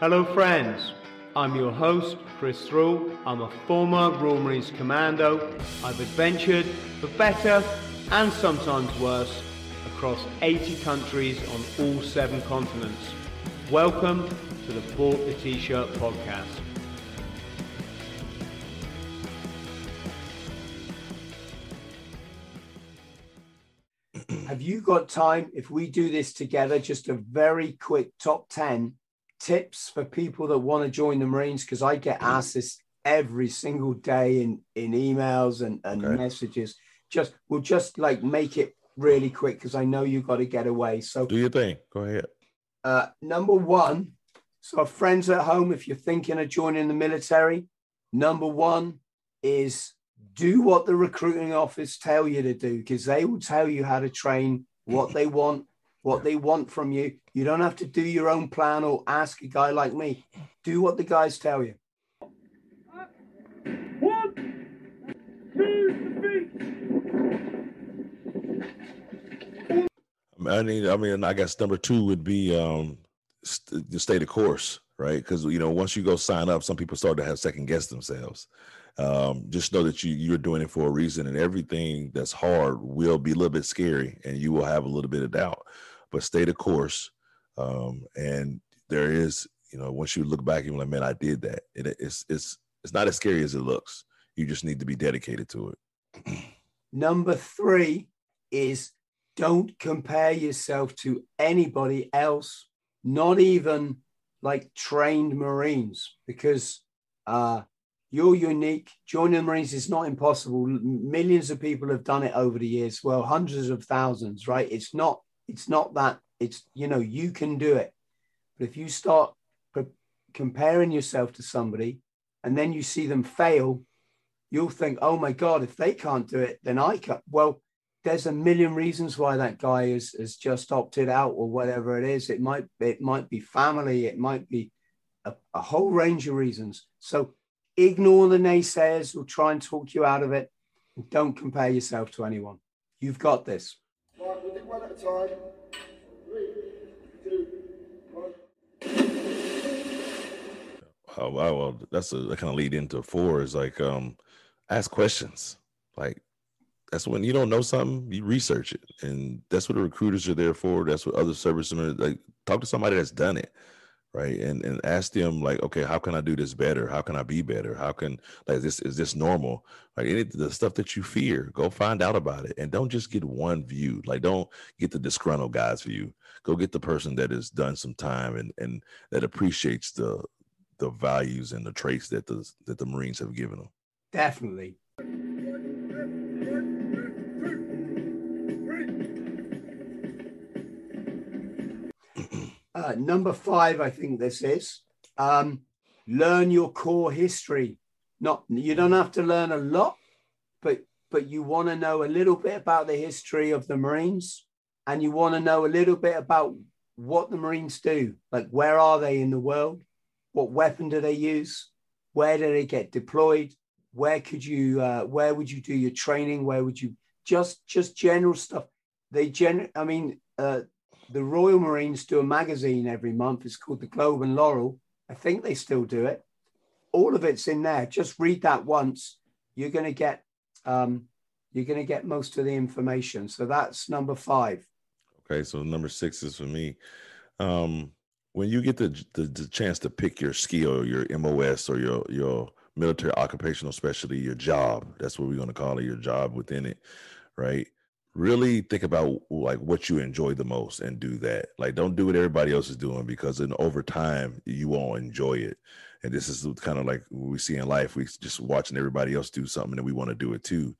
Hello, friends. I'm your host, Chris Thrall. I'm a former Royal Marines Commando. I've adventured for better and sometimes worse across 80 countries on all seven continents. Welcome to the Bought the T-Shirt podcast. Have you got time if we do this together? Just a very quick top 10 tips for people that want to join the Marines because I get asked this every single day in in emails and, and okay. messages. Just we'll just like make it really quick because I know you got to get away. So do your thing. Go ahead. Uh, number one. So friends at home, if you're thinking of joining the military, number one is do what the recruiting office tell you to do because they will tell you how to train, what they want, what they want from you. You don't have to do your own plan or ask a guy like me. Do what the guys tell you. One, two, I mean, I mean, I guess number two would be um, st- to stay the course, right? Because you know, once you go sign up, some people start to have second guess themselves. Um, just know that you you're doing it for a reason, and everything that's hard will be a little bit scary, and you will have a little bit of doubt but stay the course. Um, and there is, you know, once you look back, you're like, man, I did that. It, it's it's it's not as scary as it looks. You just need to be dedicated to it. Number three is don't compare yourself to anybody else, not even like trained Marines, because uh, you're unique. Joining the Marines is not impossible. Millions of people have done it over the years. Well, hundreds of thousands, right? It's not it's not that it's you know you can do it. But if you start comparing yourself to somebody and then you see them fail you'll think oh my god if they can't do it then i can well there's a million reasons why that guy is has just opted out or whatever it is. It might it might be family. It might be a, a whole range of reasons. So ignore the naysayers who'll try and talk you out of it. Don't compare yourself to anyone. You've got this time. Oh wow, well that's a that kind of lead into four is like um ask questions. Like that's when you don't know something, you research it. And that's what the recruiters are there for. That's what other servicemen are like talk to somebody that's done it right? And and ask them like okay how can i do this better? How can i be better? How can like this is this normal? Like any the stuff that you fear go find out about it and don't just get one view. Like don't get the disgruntled guy's view go get the person that has done some time and and that appreciates the the values and the traits that the that the marines have given them definitely Uh, number five, I think this is um, learn your Corps history. Not you don't have to learn a lot, but but you want to know a little bit about the history of the Marines, and you want to know a little bit about what the Marines do. Like where are they in the world? What weapon do they use? Where do they get deployed? Where could you? Uh, where would you do your training? Where would you just just general stuff? They gen. I mean, uh, the Royal Marines do a magazine every month. It's called the Globe and Laurel. I think they still do it. All of it's in there. Just read that once. You're going to get um, you're going to get most of the information. So that's number five. Okay, so number six is for me. Um, when you get the, the, the chance to pick your skill, your MOS or your your military occupational specialty, your job. That's what we're going to call it. Your job within it, right? Really think about like what you enjoy the most and do that like don't do what everybody else is doing because in over time you won't enjoy it and this is kind of like we see in life we just watching everybody else do something and we want to do it too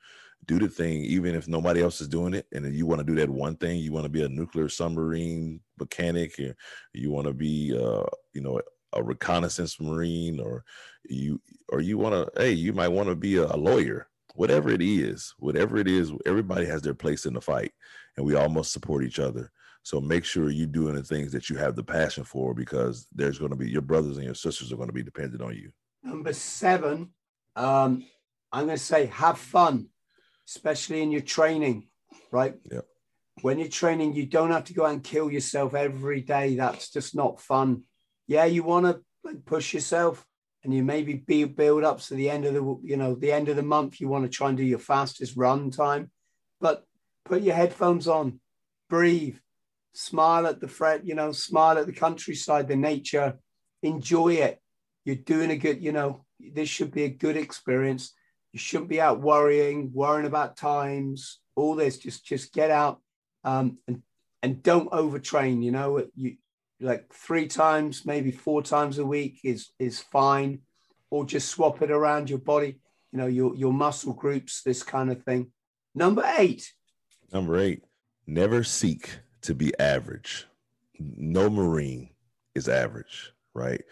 do the thing, even if nobody else is doing it, and you want to do that one thing. You want to be a nuclear submarine mechanic, or you want to be, uh, you know, a reconnaissance marine, or you, or you want to, hey, you might want to be a, a lawyer. Whatever it is, whatever it is, everybody has their place in the fight, and we all must support each other. So make sure you're doing the things that you have the passion for, because there's going to be your brothers and your sisters are going to be dependent on you. Number seven, um, I'm going to say have fun especially in your training, right? Yeah. When you're training, you don't have to go out and kill yourself every day. That's just not fun. Yeah, you want to like push yourself and you maybe be build up to the end of the you know the end of the month you want to try and do your fastest run time but put your headphones on breathe smile at the fret you know smile at the countryside the nature enjoy it you're doing a good you know this should be a good experience you shouldn't be out worrying, worrying about times, all this. Just just get out um, and and don't overtrain. You know, you like three times, maybe four times a week is is fine, or just swap it around your body. You know, your your muscle groups, this kind of thing. Number eight. Number eight. Never seek to be average. No Marine is average, right?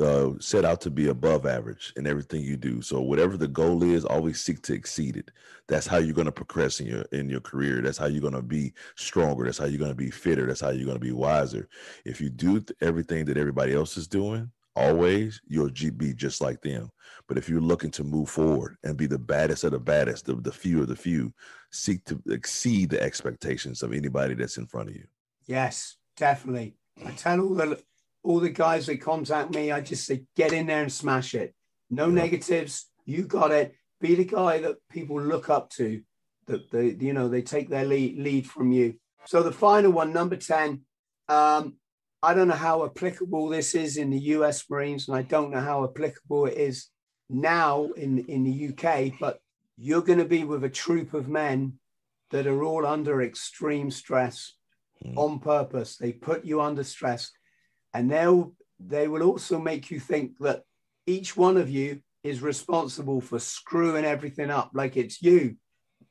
Uh, set out to be above average in everything you do. So whatever the goal is, always seek to exceed it. That's how you're going to progress in your in your career. That's how you're going to be stronger. That's how you're going to be fitter. That's how you're going to be wiser. If you do everything that everybody else is doing, always you'll be just like them. But if you're looking to move forward and be the baddest of the baddest, the, the few of the few, seek to exceed the expectations of anybody that's in front of you. Yes, definitely. I tell all the all the guys that contact me, I just say, get in there and smash it. No negatives. You got it. Be the guy that people look up to. That they, you know, they take their lead, lead from you. So the final one, number 10. Um, I don't know how applicable this is in the US Marines, and I don't know how applicable it is now in, in the UK, but you're going to be with a troop of men that are all under extreme stress mm. on purpose. They put you under stress and they'll they will also make you think that each one of you is responsible for screwing everything up like it's you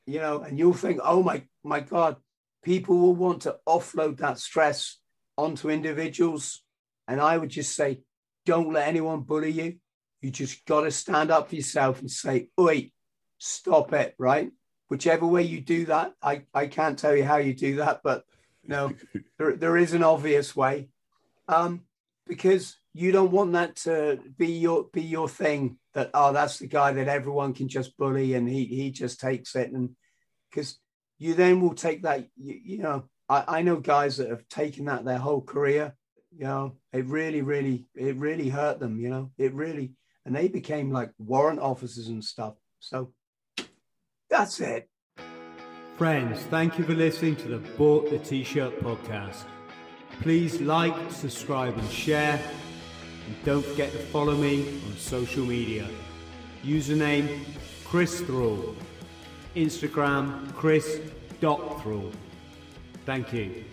you know and you'll think oh my my god people will want to offload that stress onto individuals. And i would just say don't let anyone bully you. You just got to stand up for yourself and say oi stop it right? Whichever way you do that i i can't tell you how you do that but no there, there is an obvious way um, because you don't want that to be your be your thing. That oh, that's the guy that everyone can just bully and he he just takes it, and because you then will take that. You, you know, I, I know guys that have taken that their whole career. You know, it really, really, it really hurt them. You know, it really, and they became like warrant officers and stuff. So that's it. Friends, thank you for listening to the Bought the T-Shirt podcast. Please like, subscribe, and share. And don't forget to follow me on social media. Username Chris Thrall. Instagram Chris.Thrall. Thank you.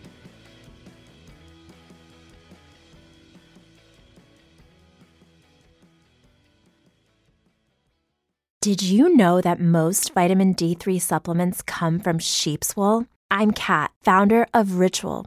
Did you know that most vitamin D3 supplements come from sheep's wool? I'm Kat, founder of Ritual